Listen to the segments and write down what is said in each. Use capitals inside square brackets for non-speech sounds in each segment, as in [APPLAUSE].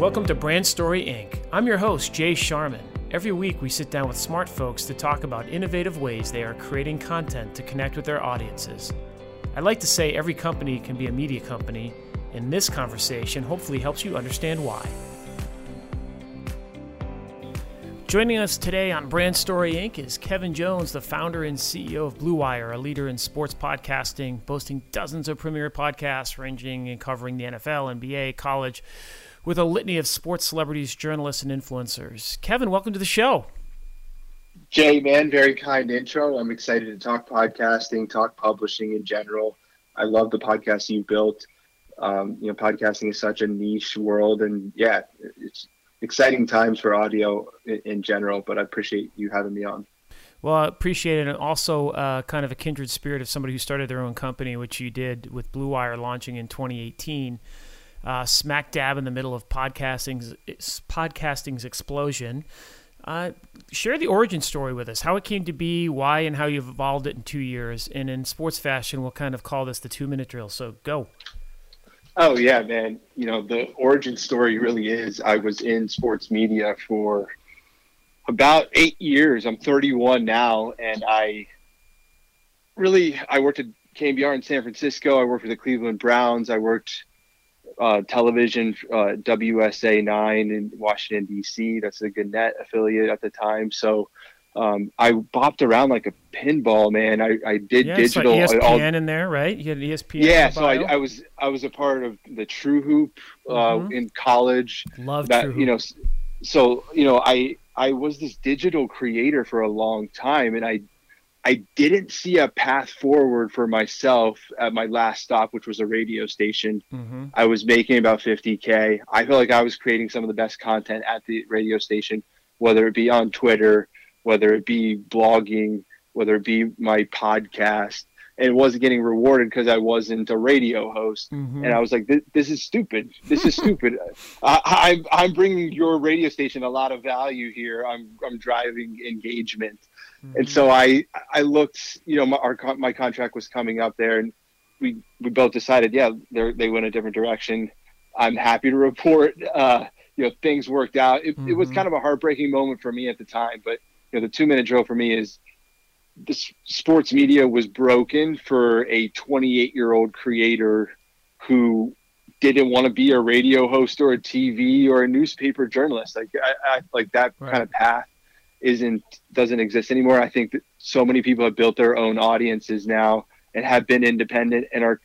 Welcome to Brand Story Inc. I'm your host, Jay Sharman. Every week, we sit down with smart folks to talk about innovative ways they are creating content to connect with their audiences. I'd like to say every company can be a media company, and this conversation hopefully helps you understand why. Joining us today on Brand Story Inc. is Kevin Jones, the founder and CEO of Blue Wire, a leader in sports podcasting, boasting dozens of premier podcasts ranging and covering the NFL, NBA, college, with a litany of sports celebrities, journalists, and influencers. Kevin, welcome to the show. Jay, man, very kind intro. I'm excited to talk podcasting, talk publishing in general. I love the podcast you built. Um, you know, podcasting is such a niche world, and yeah, it's exciting times for audio in, in general. But I appreciate you having me on. Well, I appreciate it. And also, uh, kind of a kindred spirit of somebody who started their own company, which you did with Blue Wire launching in 2018, uh, smack dab in the middle of podcasting's, podcasting's explosion. Uh, share the origin story with us, how it came to be, why, and how you've evolved it in two years. And in sports fashion, we'll kind of call this the two minute drill. So go. Oh yeah, man. You know, the origin story really is I was in sports media for about 8 years. I'm 31 now and I really I worked at KNBR in San Francisco. I worked for the Cleveland Browns. I worked uh, television, uh, WUSA 9 in Washington, D.C. That's the Gannett affiliate at the time. So um, I bopped around like a pinball, man. I, I did yeah, digital. Like ESPN all, in there, right? You had ESPN. Yeah, so I, I, was I was a part of the True Hoop uh, mm-hmm. in college. Love that. True you know, so you know, I I was this digital creator for a long time, and I I didn't see a path forward for myself at my last stop, which was a radio station. Mm-hmm. I was making about 50k. I felt like I was creating some of the best content at the radio station, whether it be on Twitter whether it be blogging, whether it be my podcast, and it wasn't getting rewarded because I wasn't a radio host. Mm-hmm. And I was like, this, this is stupid. This is stupid. [LAUGHS] I, I'm bringing your radio station a lot of value here. I'm, I'm driving engagement. Mm-hmm. And so I, I looked, you know, my, our, my contract was coming up there and we, we both decided, yeah, they went a different direction. I'm happy to report, [LAUGHS] uh, you know, things worked out. It, mm-hmm. it was mm-hmm. kind of a heartbreaking moment for me at the time, but you know, the two minute drill for me is the sports media was broken for a 28 year old creator who didn't want to be a radio host or a TV or a newspaper journalist. Like I, I like that right. kind of path isn't doesn't exist anymore. I think that so many people have built their own audiences now and have been independent and are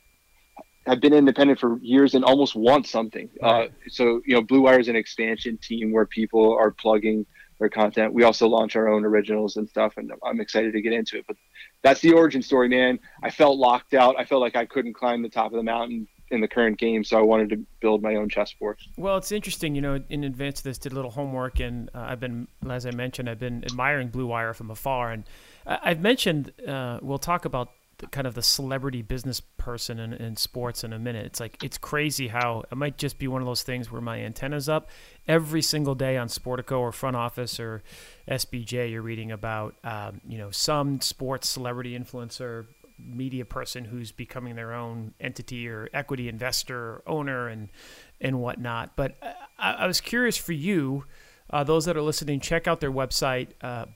have been independent for years and almost want something. Uh, so you know, Blue Wire is an expansion team where people are plugging their content. We also launch our own originals and stuff, and I'm excited to get into it. But that's the origin story, man. I felt locked out. I felt like I couldn't climb the top of the mountain in the current game, so I wanted to build my own chessboard. Well, it's interesting, you know. In advance of this, did a little homework, and uh, I've been, as I mentioned, I've been admiring Blue Wire from afar, and I've mentioned uh, we'll talk about the, kind of the celebrity business person in, in sports in a minute. It's like it's crazy how it might just be one of those things where my antenna's up every single day on Sportico or Front Office or SBJ. You're reading about um, you know some sports celebrity influencer media person who's becoming their own entity or equity investor owner and and whatnot. But I, I was curious for you uh, those that are listening, check out their website, uh,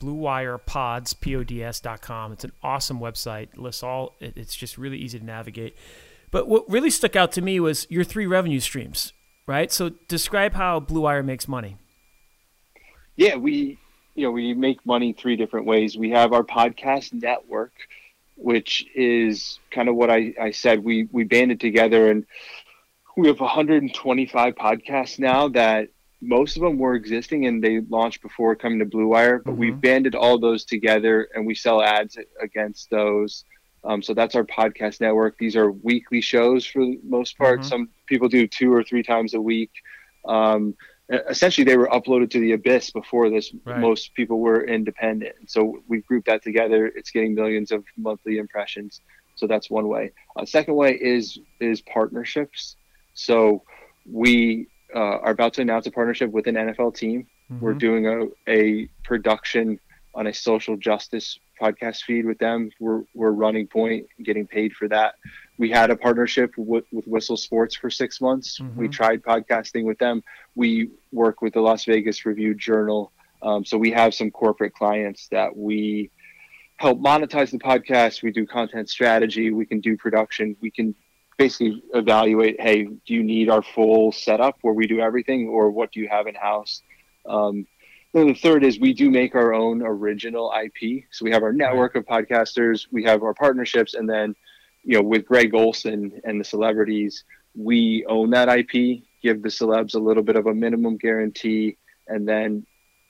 P-O-D-S.com. It's an awesome website. It lists all, it, it's just really easy to navigate. But what really stuck out to me was your three revenue streams, right? So describe how Blue Wire makes money. Yeah, we, you know, we make money three different ways. We have our podcast network, which is kind of what I, I said. We, we banded together and we have 125 podcasts now that most of them were existing and they launched before coming to Blue Wire, but mm-hmm. we've banded all those together and we sell ads against those. Um, so that's our podcast network. These are weekly shows for the most part. Mm-hmm. Some people do two or three times a week. Um, essentially, they were uploaded to the abyss before this. Right. Most people were independent. So we grouped that together. It's getting millions of monthly impressions. So that's one way. Uh, second way is is partnerships. So we uh, are about to announce a partnership with an NFL team. Mm-hmm. We're doing a, a production on a social justice podcast feed with them. We're we're running point, getting paid for that. We had a partnership with, with Whistle Sports for six months. Mm-hmm. We tried podcasting with them. We work with the Las Vegas Review Journal. Um, so we have some corporate clients that we help monetize the podcast. We do content strategy. We can do production. We can basically evaluate hey do you need our full setup where we do everything or what do you have in house um, then the third is we do make our own original ip so we have our network of podcasters we have our partnerships and then you know with greg olsen and the celebrities we own that ip give the celebs a little bit of a minimum guarantee and then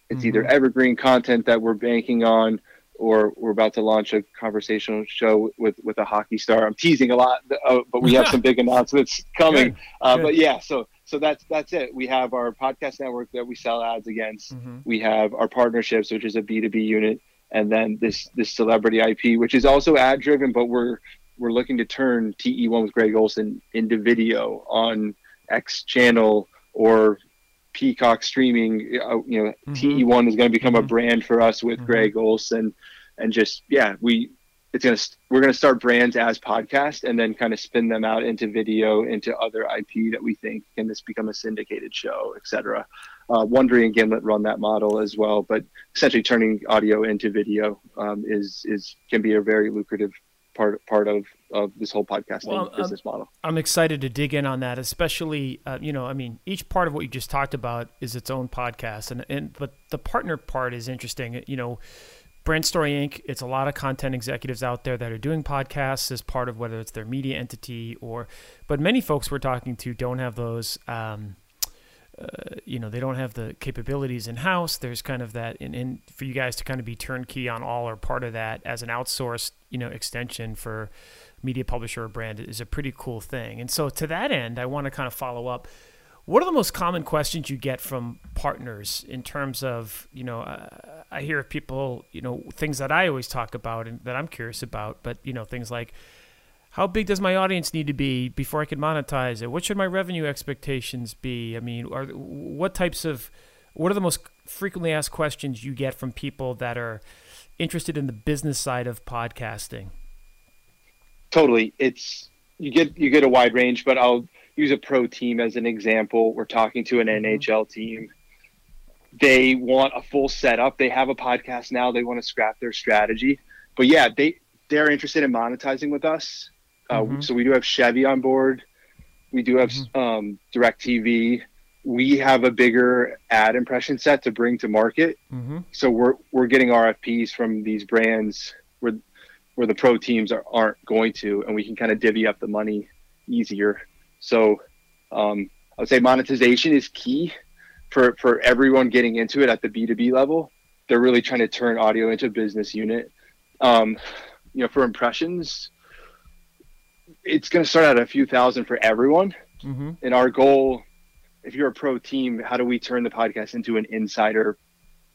it's mm-hmm. either evergreen content that we're banking on or we're about to launch a conversational show with with a hockey star. I'm teasing a lot, uh, but we have [LAUGHS] some big announcements coming. Good. Uh, Good. But yeah, so so that's that's it. We have our podcast network that we sell ads against. Mm-hmm. We have our partnerships, which is a B2B unit, and then this this celebrity IP, which is also ad driven, but we're we're looking to turn TE1 with Greg Olsen into video on X channel or Peacock streaming. Uh, you know, mm-hmm. TE1 is going to become mm-hmm. a brand for us with mm-hmm. Greg Olsen, and just yeah, we it's gonna we're gonna start brands as podcast and then kind of spin them out into video, into other IP that we think can this become a syndicated show, etc. Uh, Wondery and Gimlet run that model as well, but essentially turning audio into video um, is is can be a very lucrative part part of of this whole podcasting well, business model. I'm excited to dig in on that, especially uh, you know, I mean, each part of what you just talked about is its own podcast, and and but the partner part is interesting. You know, Brand Story Inc. It's a lot of content executives out there that are doing podcasts as part of whether it's their media entity or, but many folks we're talking to don't have those. Um, uh, you know they don't have the capabilities in house. There's kind of that, and, and for you guys to kind of be turnkey on all or part of that as an outsourced, you know, extension for media publisher or brand is a pretty cool thing. And so to that end, I want to kind of follow up. What are the most common questions you get from partners in terms of, you know, uh, I hear people, you know, things that I always talk about and that I'm curious about, but you know, things like how big does my audience need to be before I can monetize it? What should my revenue expectations be? I mean, are what types of what are the most frequently asked questions you get from people that are interested in the business side of podcasting? Totally. It's you get you get a wide range, but I'll use a pro team as an example. We're talking to an mm-hmm. NHL team. They want a full setup. They have a podcast now. They want to scrap their strategy. But yeah, they they're interested in monetizing with us. Uh, mm-hmm. So we do have Chevy on board. We do have mm-hmm. um, DirecTV. We have a bigger ad impression set to bring to market. Mm-hmm. So we're we're getting RFPs from these brands where where the pro teams are, aren't going to, and we can kind of divvy up the money easier. So um, I would say monetization is key for for everyone getting into it at the B two B level. They're really trying to turn audio into a business unit. Um, you know, for impressions, it's going to start at a few thousand for everyone. Mm-hmm. And our goal, if you're a pro team, how do we turn the podcast into an insider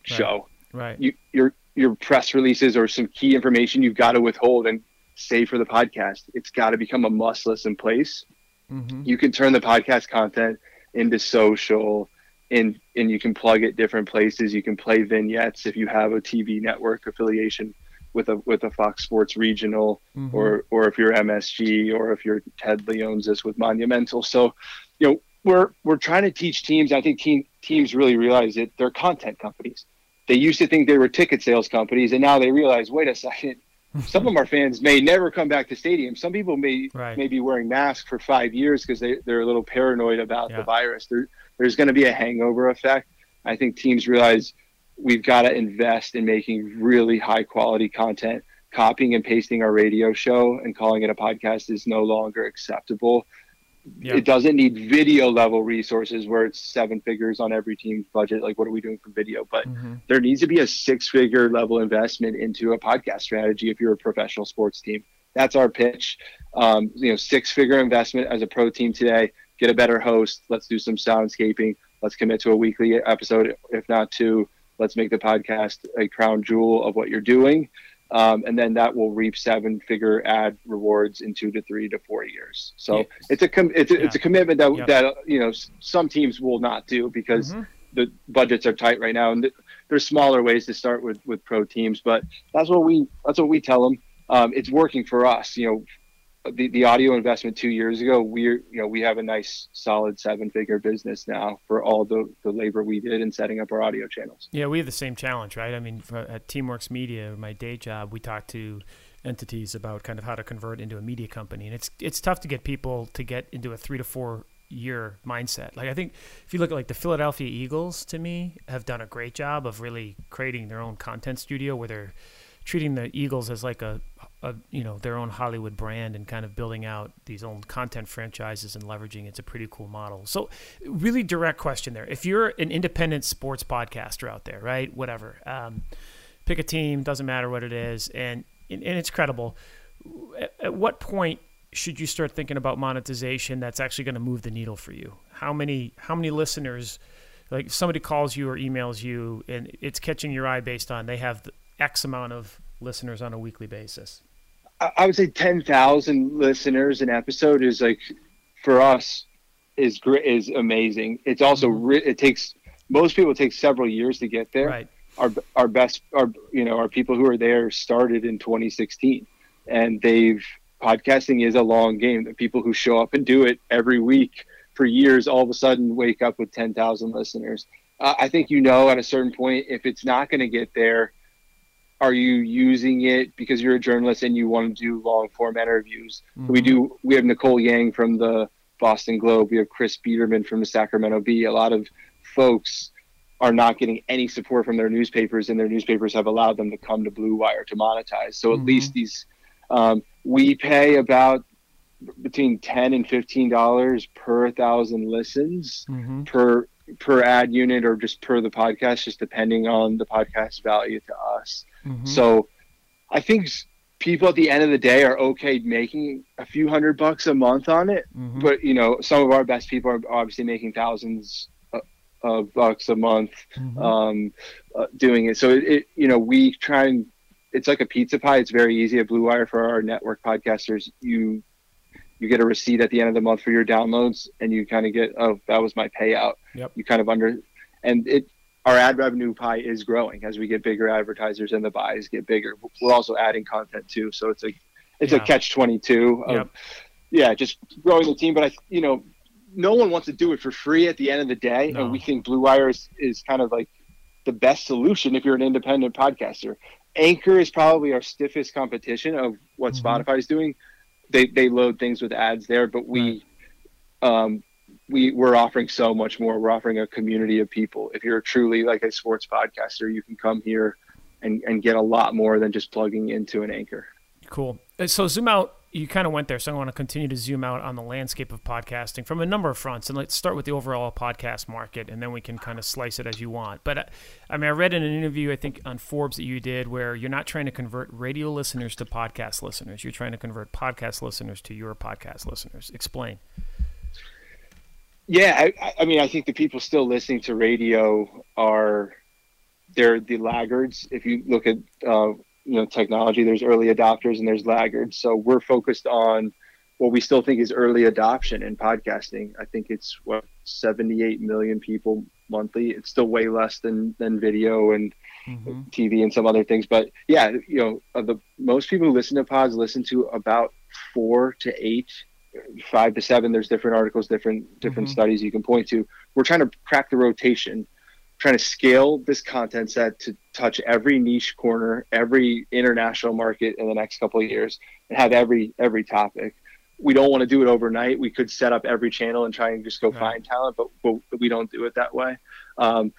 show? Right. right. You, your your press releases or some key information you've got to withhold and save for the podcast. It's got to become a must listen place. Mm-hmm. You can turn the podcast content into social, and and you can plug it different places. You can play vignettes if you have a TV network affiliation with a with a Fox Sports regional, mm-hmm. or or if you're MSG, or if you're Ted Leonsis with Monumental. So, you know, we're we're trying to teach teams. I think team, teams really realize that they're content companies. They used to think they were ticket sales companies, and now they realize, wait a second. Some of our fans may never come back to stadiums. Some people may right. may be wearing masks for five years because they, they're a little paranoid about yeah. the virus. There, there's going to be a hangover effect. I think teams realize we've got to invest in making really high quality content. Copying and pasting our radio show and calling it a podcast is no longer acceptable. Yeah. It doesn't need video level resources where it's seven figures on every team's budget. Like, what are we doing for video? But mm-hmm. there needs to be a six figure level investment into a podcast strategy if you're a professional sports team. That's our pitch. Um, you know, six figure investment as a pro team today. Get a better host. Let's do some soundscaping. Let's commit to a weekly episode, if not two let's make the podcast a crown jewel of what you're doing. Um, and then that will reap seven figure ad rewards in two to three to four years. So yes. it's a com- it's a, yeah. it's a commitment that yep. that you know some teams will not do because mm-hmm. the budgets are tight right now. And the, there's smaller ways to start with with pro teams, but that's what we that's what we tell them. Um, it's working for us. You know, the, the audio investment two years ago, we're you know we have a nice solid seven figure business now for all the the labor we did in setting up our audio channels. Yeah, we have the same challenge, right? I mean, for, at Teamworks Media, my day job, we talk to entities about kind of how to convert into a media company, and it's it's tough to get people to get into a three to four year mindset. Like I think if you look at like the Philadelphia Eagles, to me, have done a great job of really creating their own content studio where they're treating the Eagles as like a, a you know their own Hollywood brand and kind of building out these own content franchises and leveraging it's a pretty cool model. So really direct question there. If you're an independent sports podcaster out there, right? Whatever. Um, pick a team, doesn't matter what it is, and and it's credible. At, at what point should you start thinking about monetization that's actually going to move the needle for you? How many how many listeners like somebody calls you or emails you and it's catching your eye based on they have X amount of listeners on a weekly basis? I would say 10,000 listeners an episode is like for us is great is amazing. It's also mm-hmm. it takes most people take several years to get there. Right. Our our best our you know our people who are there started in 2016 and they've podcasting is a long game. The people who show up and do it every week for years all of a sudden wake up with 10,000 listeners. Uh, I think you know at a certain point if it's not going to get there, are you using it because you're a journalist and you want to do long form interviews? Mm-hmm. We do. We have Nicole Yang from the Boston Globe. We have Chris Biderman from the Sacramento Bee. A lot of folks are not getting any support from their newspapers, and their newspapers have allowed them to come to Blue Wire to monetize. So at mm-hmm. least these um, we pay about between ten and fifteen dollars per thousand listens mm-hmm. per per ad unit or just per the podcast, just depending on the podcast value to us. Mm-hmm. So I think people at the end of the day are okay making a few hundred bucks a month on it, mm-hmm. but you know some of our best people are obviously making thousands of bucks a month mm-hmm. um, uh, doing it. So it, it, you know we try and it's like a pizza pie. It's very easy at Blue Wire for our network podcasters. You you get a receipt at the end of the month for your downloads, and you kind of get oh that was my payout. Yep. You kind of under, and it our ad revenue pie is growing as we get bigger advertisers and the buys get bigger. We're also adding content too, so it's a it's yeah. a catch twenty two. Yep. Yeah, just growing the team, but I you know no one wants to do it for free at the end of the day, no. and we think Blue Wire is, is kind of like the best solution if you're an independent podcaster. Anchor is probably our stiffest competition of what mm-hmm. Spotify is doing. They they load things with ads there, but we right. um, we we're offering so much more. We're offering a community of people. If you're truly like a sports podcaster, you can come here and and get a lot more than just plugging into an anchor. Cool. Uh, so zoom out you kind of went there, so I want to continue to zoom out on the landscape of podcasting from a number of fronts, and let's start with the overall podcast market, and then we can kind of slice it as you want. But uh, I mean, I read in an interview I think on Forbes that you did where you're not trying to convert radio listeners to podcast listeners; you're trying to convert podcast listeners to your podcast listeners. Explain. Yeah, I, I mean, I think the people still listening to radio are they're the laggards. If you look at uh, you know technology. There's early adopters and there's laggards. So we're focused on what we still think is early adoption in podcasting. I think it's what 78 million people monthly. It's still way less than than video and mm-hmm. tv and some other things. But yeah you know the most people who listen to pods listen to about four to eight five to seven. There's different articles different different mm-hmm. studies you can point to. We're trying to crack the rotation trying to scale this content set to touch every niche corner, every international market in the next couple of years, and have every every topic. We don't want to do it overnight. We could set up every channel and try and just go right. find talent, but, but we don't do it that way. Um,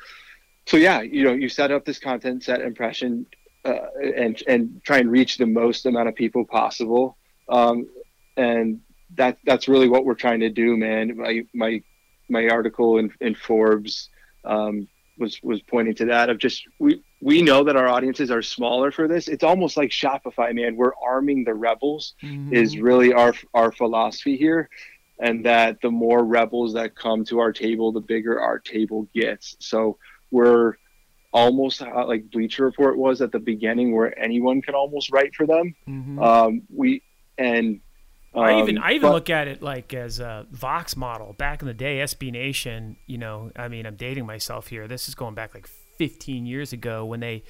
so yeah, you know, you set up this content set impression uh, and and try and reach the most amount of people possible. Um, and that that's really what we're trying to do, man. My my my article in, in Forbes um, was was pointing to that of just we we know that our audiences are smaller for this. It's almost like Shopify, man. We're arming the rebels mm-hmm. is really our our philosophy here, and that the more rebels that come to our table, the bigger our table gets. So we're almost like Bleacher Report was at the beginning, where anyone can almost write for them. Mm-hmm. Um, we and I even um, I even but, look at it like as a Vox model back in the day, SB Nation. You know, I mean, I'm dating myself here. This is going back like 15 years ago when they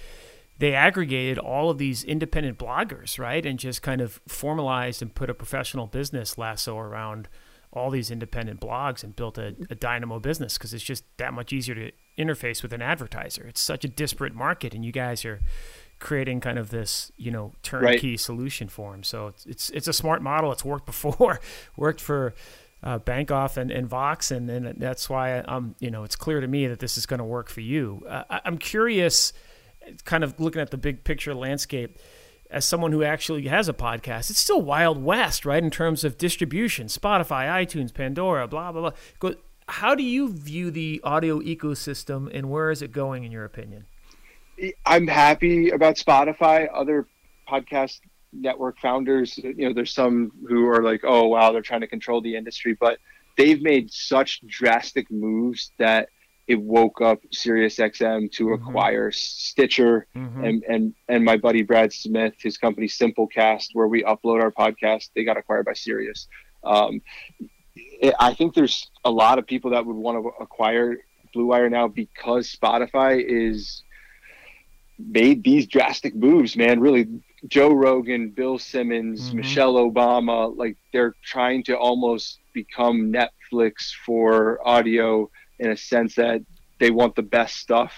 they aggregated all of these independent bloggers, right, and just kind of formalized and put a professional business lasso around all these independent blogs and built a, a dynamo business because it's just that much easier to interface with an advertiser. It's such a disparate market, and you guys are creating kind of this, you know, turnkey right. solution for them. So it's, it's it's a smart model. It's worked [LAUGHS] before, worked for uh, Bankoff and, and Vox, and, and that's why um you know it's clear to me that this is going to work for you. Uh, I, I'm curious, kind of looking at the big picture landscape as someone who actually has a podcast, it's still wild west, right? In terms of distribution, Spotify, iTunes, Pandora, blah blah blah. How do you view the audio ecosystem, and where is it going, in your opinion? I'm happy about Spotify. Other podcast network founders, you know, there's some who are like, "Oh, wow, they're trying to control the industry," but they've made such drastic moves that it woke up SiriusXM to mm-hmm. acquire Stitcher mm-hmm. and, and and my buddy Brad Smith, his company Simplecast, where we upload our podcast. They got acquired by Sirius. Um, it, I think there's a lot of people that would want to acquire Blue Wire now because Spotify is made these drastic moves. Man, really, Joe Rogan, Bill Simmons, mm-hmm. Michelle Obama, like they're trying to almost become Netflix for audio in a sense that they want the best stuff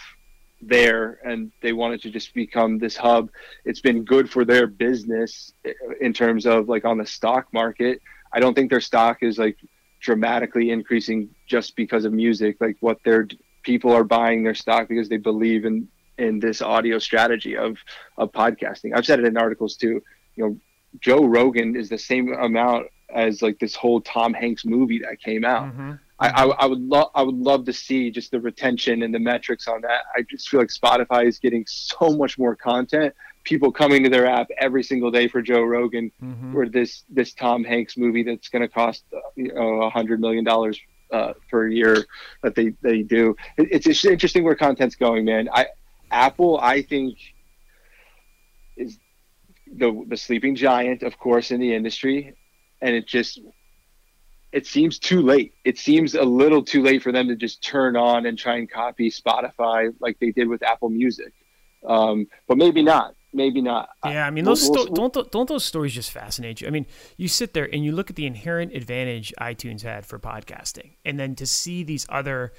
there and they wanted to just become this hub. It's been good for their business in terms of like on the stock market. I don't think their stock is like dramatically increasing just because of music. Like what their people are buying their stock because they believe in in this audio strategy of of podcasting. I've said it in articles too. You know, Joe Rogan is the same amount as like this whole Tom Hanks movie that came out. Mm-hmm. I, I, I, would love I would love to see just the retention and the metrics on that. I just feel like Spotify is getting so much more content. People coming to their app every single day for Joe Rogan, mm-hmm. or this this Tom Hanks movie that's going to cost you know a hundred million dollars uh, per year that they they do. It, it's just interesting where content's going, man. I Apple I think is the the sleeping giant, of course, in the industry, and it just it seems too late. It seems a little too late for them to just turn on and try and copy Spotify like they did with Apple Music. Um, but maybe not. Maybe not. Yeah, I mean, those we'll, sto- don't don't those stories just fascinate you? I mean, you sit there and you look at the inherent advantage iTunes had for podcasting, and then to see these other.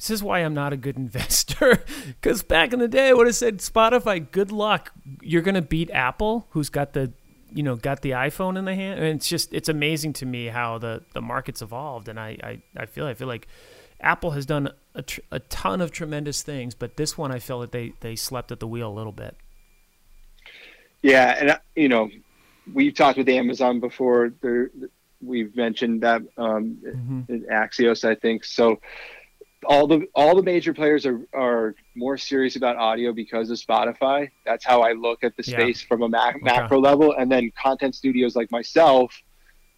This is why I'm not a good [LAUGHS] investor. Because back in the day, I would have said Spotify, good luck. You're going to beat Apple, who's got the you know got the iPhone in the hand. And it's just it's amazing to me how the the market's evolved, and I I, I feel I feel like Apple has done a, tr- a ton of tremendous things, but this one I feel that they they slept at the wheel a little bit. Yeah, and you know we've talked with Amazon before. There, we've mentioned that um, mm-hmm. Axios, I think. So all the all the major players are are more serious about audio because of Spotify. That's how I look at the space yeah. from a mac- okay. macro level, and then content studios like myself,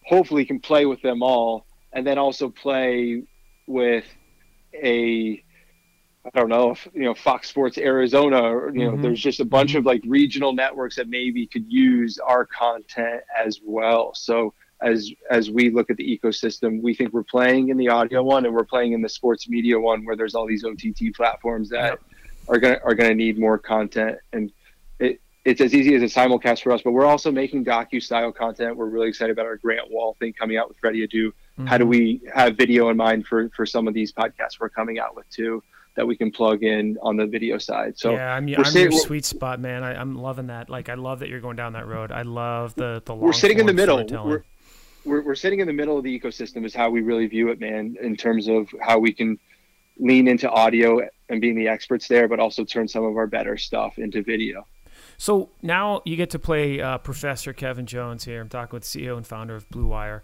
hopefully, can play with them all, and then also play with a I don't know if you know Fox Sports Arizona or you know mm-hmm. there's just a bunch mm-hmm. of like regional networks that maybe could use our content as well. So as as we look at the ecosystem, we think we're playing in the audio one and we're playing in the sports media one where there's all these OTT platforms that are gonna are gonna need more content and it, it's as easy as a simulcast for us, but we're also making docu style content. We're really excited about our Grant Wahl thing coming out with Freddie Adu. Mm-hmm. How do we have video in mind for for some of these podcasts we're coming out with too? that we can plug in on the video side. So yeah, I'm, I'm your sweet spot, man. I, am loving that. Like, I love that you're going down that road. I love the the. We're sitting in the middle. We're, we're, we're sitting in the middle of the ecosystem is how we really view it, man, in terms of how we can lean into audio and being the experts there, but also turn some of our better stuff into video. So now you get to play uh, Professor Kevin Jones here. I'm talking with CEO and founder of Blue Wire,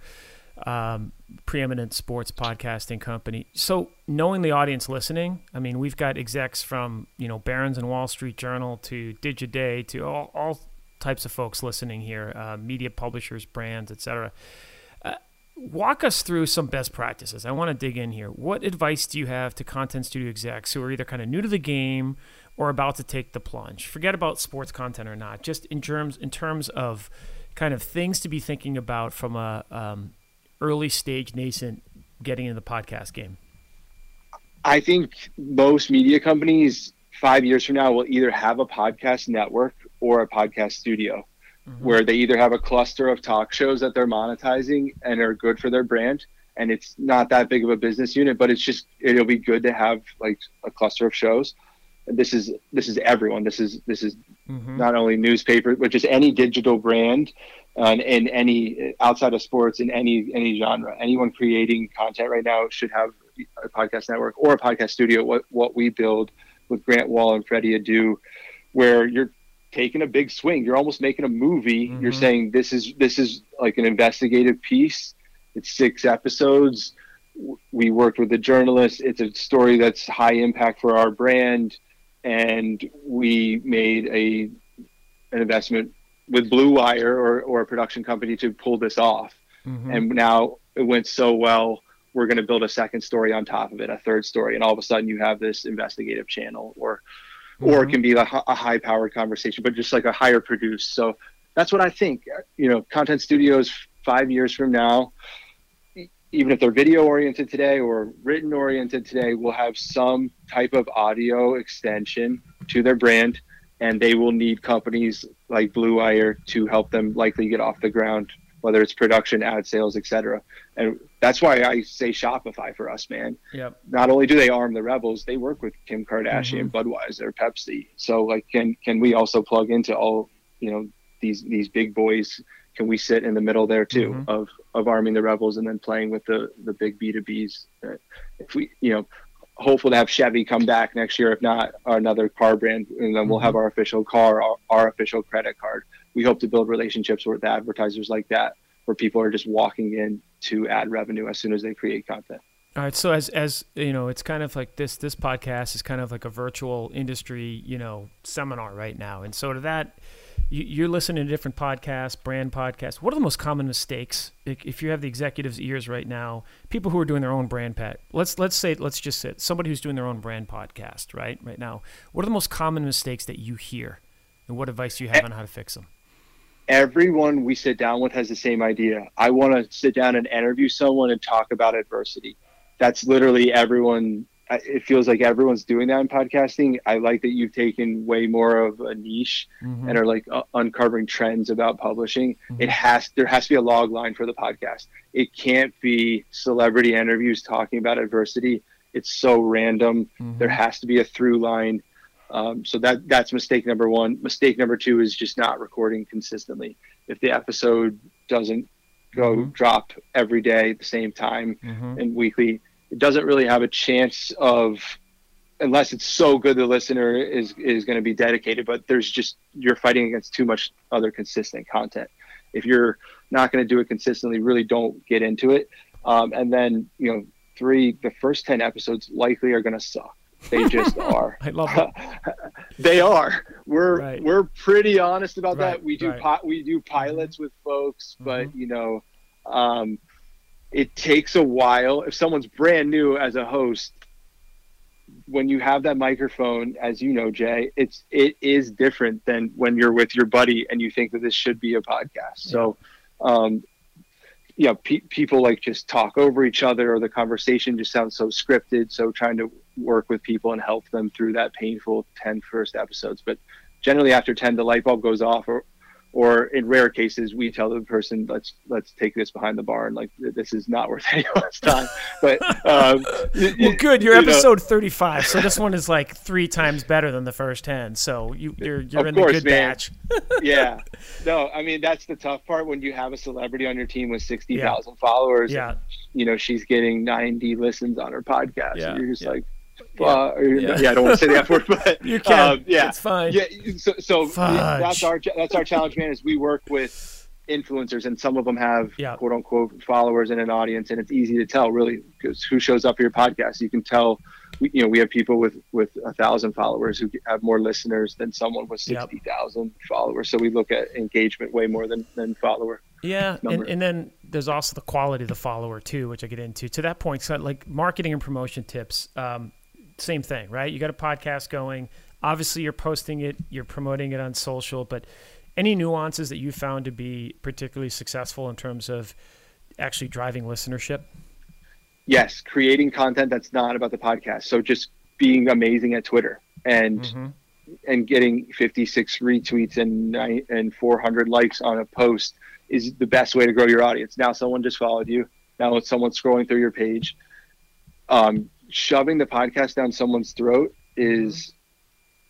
um, preeminent sports podcasting company. So knowing the audience listening, I mean, we've got execs from you know Barron's and Wall Street Journal to Digiday to all, all types of folks listening here, uh, media publishers, brands, etc walk us through some best practices. I want to dig in here. What advice do you have to content studio execs who are either kind of new to the game or about to take the plunge? Forget about sports content or not. Just in terms in terms of kind of things to be thinking about from a um, early stage nascent getting into the podcast game. I think most media companies five years from now, we'll either have a podcast network or a podcast studio mm-hmm. where they either have a cluster of talk shows that they're monetizing and are good for their brand. And it's not that big of a business unit, but it's just, it'll be good to have like a cluster of shows. And this is, this is everyone. This is, this is mm-hmm. not only newspaper, but just any digital brand uh, in any outside of sports in any, any genre, anyone creating content right now should have a podcast network or a podcast studio. What, what we build with Grant Wahl and Freddie Adu, where you're taking a big swing. You're almost making a movie. Mm-hmm. You're saying this is this is like an investigative piece. It's six episodes. We worked with a journalist. It's a story that's high impact for our brand, and we made a an investment with Blue Wire or, or a production company to pull this off. Mm-hmm. And now it went so well. We're going to build a second story on top of it, a third story, and all of a sudden you have this investigative channel or mm-hmm. or it can be a, a high powered conversation, but just like a higher produced. So that's what I think. You know, content studios five years from now, even if they're video oriented today or written oriented today, will have some type of audio extension to their brand, and they will need companies like Blue Wire to help them likely get off the ground whether it's production, ad sales, etc. And that's why I say Shopify for us, man. Yep. Not only do they arm the rebels, they work with Kim Kardashian, mm-hmm. Budweiser, Pepsi. So like, can can we also plug into all you know these these big boys? Can we sit in the middle there too mm-hmm. of of arming the rebels and then playing with the the big B two Bs? If we you know hopeful to have Chevy come back next year. If not, another car brand, and then we'll have mm-hmm. our official car, our, our, official credit card. We hope to build relationships with advertisers like that, where people are just walking in to add revenue as soon as they create content. All right. So as as you know, it's kind of like this. This podcast is kind of like a virtual industry, you know, seminar right now. And so to that, you, are listening to different podcasts, brand podcasts. What are the most common mistakes if you have the executives' ears right now? People who are doing their own brand pet. Let's let's say let's just say somebody who's doing their own brand podcast, right? Right now, what are the most common mistakes that you hear, and what advice do you have eh, on how to fix them? Everyone we sit down with has the same idea. I want to sit down and interview someone and talk about adversity. That's literally everyone it feels like everyone's doing that in podcasting. I like that you've taken way more of a niche mm-hmm. and are like uh, uncovering trends about publishing. Mm-hmm. It has there has to be a log line for the podcast. It can't be celebrity interviews talking about adversity. It's so random. Mm-hmm. There has to be a through line. Um, so that that's mistake number one. Mistake number two is just not recording consistently. If the episode doesn't go mm-hmm. drop every day at the same time mm-hmm. and weekly, it doesn't really have a chance of unless it's so good the listener is is going to be dedicated but there's just you're fighting against too much other consistent content if you're not going to do it consistently really don't get into it um, and then you know three the first 10 episodes likely are going to suck they just [LAUGHS] are i love it [LAUGHS] they are we're right. we're pretty honest about right. that we do right. we do pilots with folks but mm-hmm. you know um, it takes a while. If someone's brand new as a host, when you have that microphone, as you know, Jay, it's it is different than when you're with your buddy and you think that this should be a podcast. Yeah. So, um, you know, pe- people like just talk over each other, or the conversation just sounds so scripted. So, trying to work with people and help them through that painful 10 first episodes. But generally, after 10, the light bulb goes off, or or in rare cases we tell the person let's let's take this behind the bar and like this is not worth [LAUGHS] anyone's time but um, well good you're you episode know. 35 so this one is like three times better than the first 10 so you you're, you're in course, the good man. batch [LAUGHS] yeah no i mean that's the tough part when you have a celebrity on your team with 60,000 yeah. followers yeah you know she's getting 90 listens on her podcast yeah. you're just yeah. like uh, yeah. yeah. I don't want to say the F word, but [LAUGHS] you can. Um, yeah, it's fine. Yeah, so, so that's our that's our challenge, man. Is we work with influencers, and some of them have yeah. quote unquote followers and an audience, and it's easy to tell really because who shows up for your podcast. You can tell. We, you know, we have people with with a thousand followers who have more listeners than someone with sixty thousand yep. followers. So we look at engagement way more than than follower. Yeah, and, and, then there's also the quality of the follower too, which I get into. To that point, so like marketing and promotion tips. Um, same thing, right? You got a podcast going. Obviously, you're posting it, you're promoting it on social, but any nuances that you found to be particularly successful in terms of actually driving listenership? Yes, creating content that's not about the podcast. So just being amazing at Twitter. and mm-hmm. and getting 56 retweets and and 400 likes on a post is the best way to grow your audience. Now someone just followed you. Now it's someone scrolling through your page. Um, shoving the podcast down someone's throat is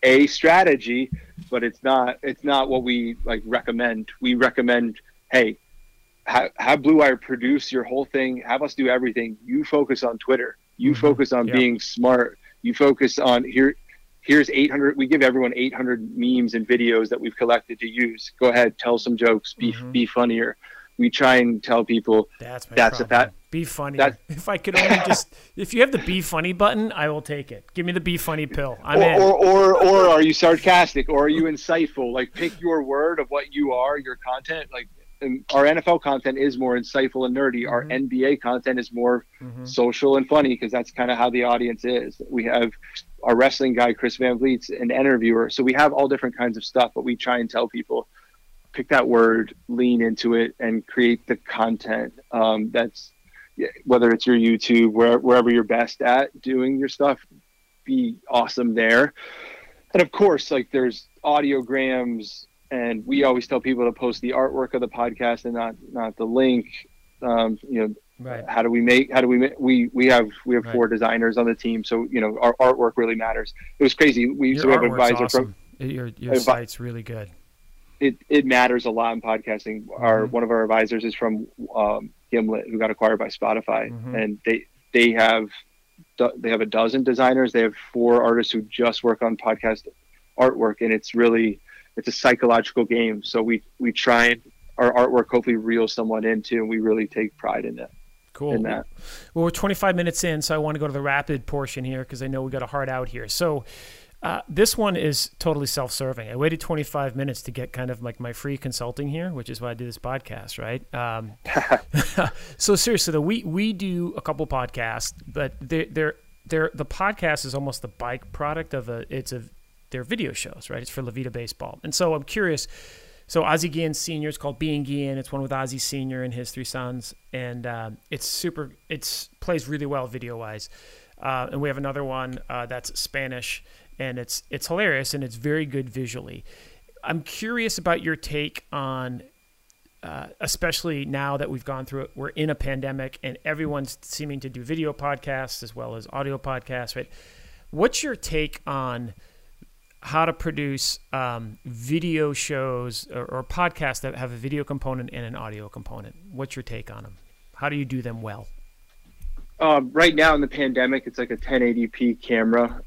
a strategy, but it's not it's not what we like recommend. We recommend, hey, have, have Blue Wire produce your whole thing. Have us do everything. You focus on Twitter. You mm-hmm. focus on being smart. You focus on here. Here's 800. We give everyone 800 memes and videos that we've collected to use. Go ahead, tell some jokes. Be mm-hmm. be funnier. We try and tell people that's that's that be funny. That, if I could only just, [LAUGHS] if you have the be funny button, I will take it. Give me the be funny pill. I'm or, in. Or, or, or are you sarcastic? Or are you insightful? Like pick your word of what you are, your content. Like our NFL content is more insightful and nerdy. Mm-hmm. Our NBA content is more mm-hmm. social and funny because that's kind of how the audience is. We have our wrestling guy Chris Van Vliet's an interviewer, so we have all different kinds of stuff. But we try and tell people pick that word, lean into it, and create the content um, that's whether it's your YouTube, where, wherever you're best at doing your stuff, be awesome there. And of course, like there's audiograms, and we always tell people to post the artwork of the podcast and not not the link. Um, you know, right. how do we make? How do we make? We we have we have right. four designers on the team, so you know our artwork really matters. It was crazy. We your so we have an advisor awesome. from your your advi- site's really good. It it matters a lot in podcasting. Mm-hmm. Our one of our advisors is from um, Gimlet, who got acquired by Spotify, mm-hmm. and they they have they have a dozen designers. They have four artists who just work on podcast artwork, and it's really it's a psychological game. So we we try and our artwork hopefully reels someone into, and we really take pride in it. Cool. In that. Well, we're 25 minutes in, so I want to go to the rapid portion here because I know we got a hard out here. So uh, this one is totally self-serving. I waited 25 minutes to get kind of like my free consulting here, which is why I do this podcast, right? Um, [LAUGHS] [LAUGHS] so seriously, though, we we do a couple podcasts, but they're they're they're the podcast is almost the bike product of a it's a they're video shows, right? It's for La Vida Baseball, and so I'm curious. So Ozzie Guillen Senior is called Being Guillen. It's one with Ozzie Senior and his three sons, and uh, it's super. It's plays really well video wise. Uh, and we have another one uh, that's Spanish and it's it's hilarious and it's very good visually. I'm curious about your take on, uh, especially now that we've gone through it. We're in a pandemic and everyone's seeming to do video podcasts as well as audio podcasts. Right? What's your take on how to produce um, video shows or, or podcasts that have a video component and an audio component? What's your take on them? How do you do them well? Um, right now in the pandemic, it's like a 1080p camera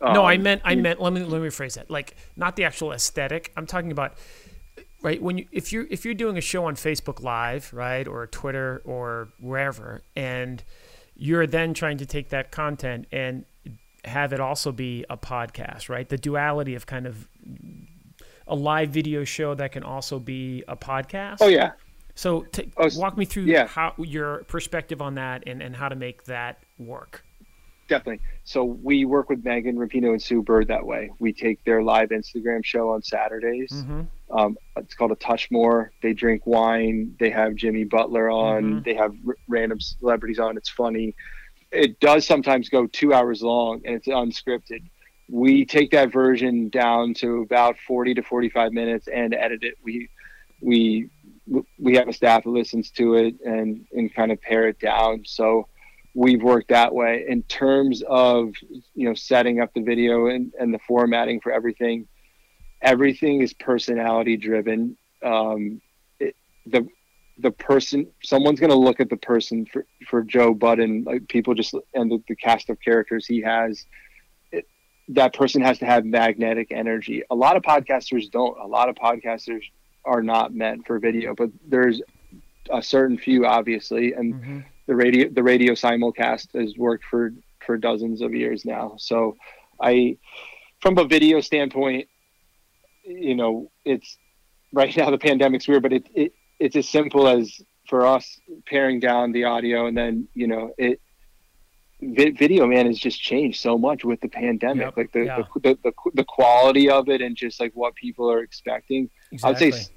um, no, I meant I meant let me let me rephrase that. Like not the actual aesthetic. I'm talking about right when you if you're if you're doing a show on Facebook Live, right, or Twitter or wherever, and you're then trying to take that content and have it also be a podcast, right? The duality of kind of a live video show that can also be a podcast. Oh yeah. So t- oh, walk me through yeah. how your perspective on that and, and how to make that work definitely. So we work with Megan Rapinoe and Sue Bird that way. We take their live Instagram show on Saturdays. Mm-hmm. Um, it's called a Touch More. They drink wine. They have Jimmy Butler on. Mm-hmm. They have r- random celebrities on. It's funny. It does sometimes go two hours long and it's unscripted. We take that version down to about 40 to 45 minutes and edit it. We we we have a staff that listens to it and and kind of pare it down. So we've worked that way in terms of you know setting up the video and, and the formatting for everything. Everything is personality driven. Um, it, the the person someone's going to look at the person for, for joe budden like people just and the, the cast of characters he has. It, that person has to have magnetic energy. A lot of podcasters don't. A lot of podcasters are not meant for video but there's a certain few obviously and mm-hmm the radio the radio simulcast has worked for for dozens of years now. So I from a video standpoint, you know, it's right now the pandemic's weird, but it, it it's as simple as for us paring down the audio and then, you know, it video man has just changed so much with the pandemic yep, like the, yeah. the, the, the, the, quality of it and just like what people are expecting exactly. i would say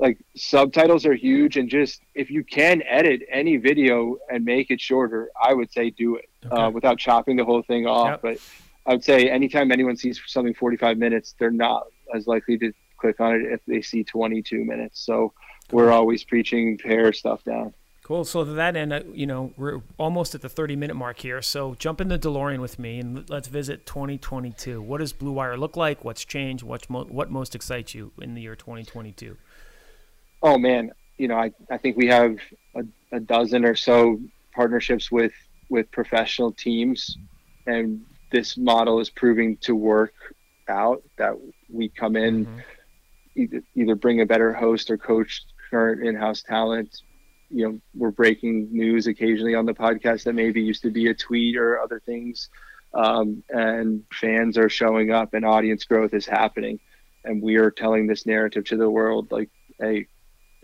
like subtitles are huge and just if you can edit any video and make it shorter i would say do it uh, okay. uh, without chopping the whole thing off yep. but I would say anytime anyone sees something 45 minutes, they're not as likely to click on it if they see 22 minutes. So we're always preaching pare stuff down. Cool. So to that end, uh, you know, we're almost at the 30 minute mark here. So jump in the DeLorean with me and let's visit 2022. What does Blue Wire look like? What's changed? What's mo- what most excites you in the year 2022? Oh man, you know, I, I think we have a, a dozen or so partnerships with with professional teams, and this model is proving to work out. That we come in, mm-hmm. either, either bring a better host or coach current in-house talent you know we're breaking news occasionally on the podcast that maybe used to be a tweet or other things um, and fans are showing up and audience growth is happening and we are telling this narrative to the world like hey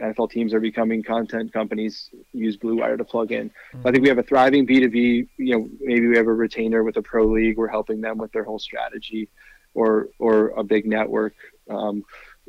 NFL teams are becoming content companies use Blue Wire to plug in. Mm-hmm. I think we have a thriving B2B, you know, maybe we have a retainer with a pro league. We're helping them with their whole strategy or, or a big network, um,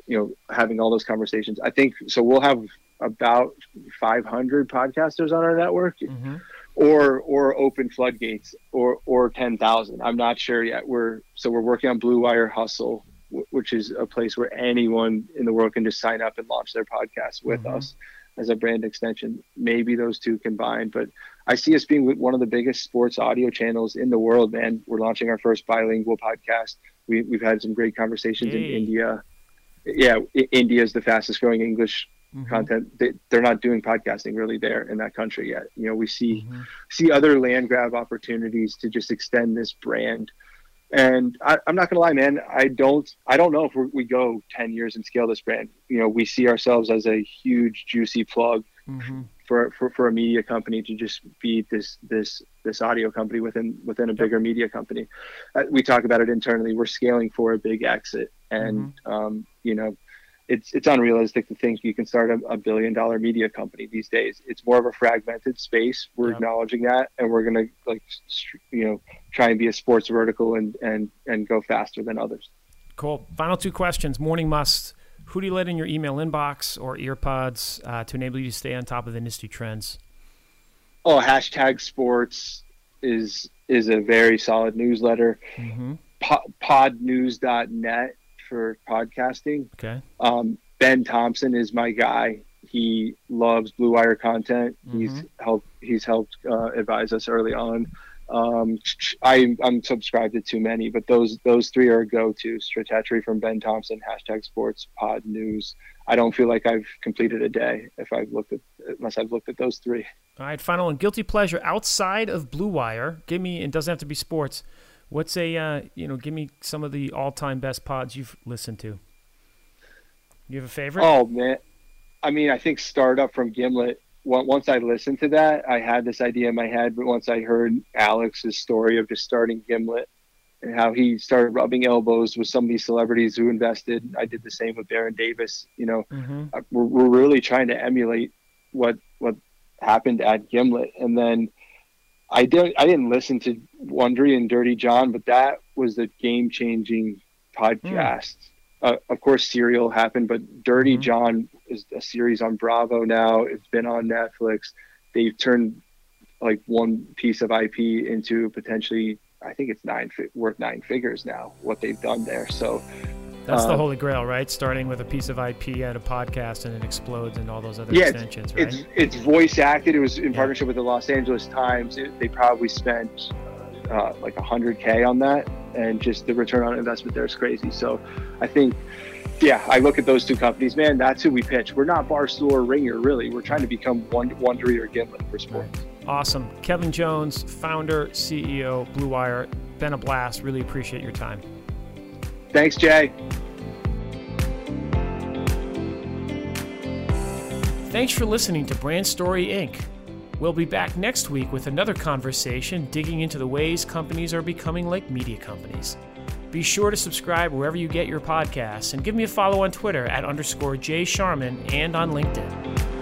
you know, having all those conversations. I think, so we'll have about 500 podcasters on our network mm-hmm. or or open floodgates or or 10,000 I'm not sure yet we're so we're working on Blue Wire Hustle which is a place where anyone in the world can just sign up and launch their podcast with mm-hmm. us as a brand extension maybe those two combined but I see us being one of the biggest sports audio channels in the world man we're launching our first bilingual podcast we, we've had some great conversations in India yeah India is the fastest growing English mm-hmm. content. They, are not doing podcasting really there in that country yet. You know, we see mm-hmm. see other land grab opportunities to just extend this brand. And I, am not gonna lie, man. I don't I don't know if we go 10 years and scale this brand. You know, we see ourselves as a huge juicy plug. Mm-hmm. For, for, for a media company to just be this this this audio company within within a bigger media company, uh, we talk about it internally. We're scaling for a big exit, and mm-hmm. um, you know it's it's unrealistic to think you can start a, a, billion dollar media company these days. It's more of a fragmented space. We're acknowledging that, and we're gonna like you know try and be a sports vertical and and and go faster than others. Cool. Final two questions. Morning must. Who do you let in your email inbox or earpods uh, to enable you to stay on top of the industry trends? Oh, hashtag sports is is a very solid newsletter. Mm-hmm. podnews.net for podcasting. Okay. Um, ben Thompson is my guy. He loves Blue Wire content. Mm-hmm. He's helped. He's helped uh, advise us early on. Um, I, I'm subscribed to too many, but those those three are go to. Stratechery from Ben Thompson, hashtag Sports Pod News. I don't feel like I've completed a day if I've looked at unless I've looked at those three. All right, final and guilty pleasure outside of Blue Wire. Give me. It doesn't have to be sports. What's a uh, you know? Give me some of the all-time best pods you've listened to. You have a favorite? Oh man, I mean, I think Startup from Gimlet. Once I listened to that, I had this idea in my head. But once I heard Alex's story of just starting Gimlet and how he started rubbing elbows with some of these celebrities who invested, I did the same with Baron Davis. You know, mm-hmm. Uh, we're, we're really trying to emulate what what happened at Gimlet, and then I didn't I didn't listen to Wondery and Dirty John, but that was the game changing podcast. Mm. Uh, of course, Serial happened, but Dirty mm-hmm. John is a series on Bravo now. It's been on Netflix. They've turned like one piece of IP into potentially, I think it's nine worth nine figures now. What they've done there. So that's the um, holy grail, right? Starting with a piece of IP at a podcast and it explodes and all those other yeah, extensions, it's, right? It's, it's voice acted. It was in yeah. partnership with the Los Angeles Times. It, they probably spent uh, like 100K on that. And just the return on investment there is crazy. So I think, yeah, I look at those two companies, man, that's who we pitch. We're not Barstool or Ringer, really. We're trying to become one, Wondery or Gimlet for sports. Awesome. Kevin Jones, founder, CEO, Blue Wire. Been a blast. Really appreciate your time. Thanks, Jay. Thanks for listening to Brand Story Inc. We'll be back next week with another conversation digging into the ways companies are becoming like media companies. Be sure to subscribe wherever you get your podcasts and give me a follow on Twitter at underscore Jay Sharman and on LinkedIn.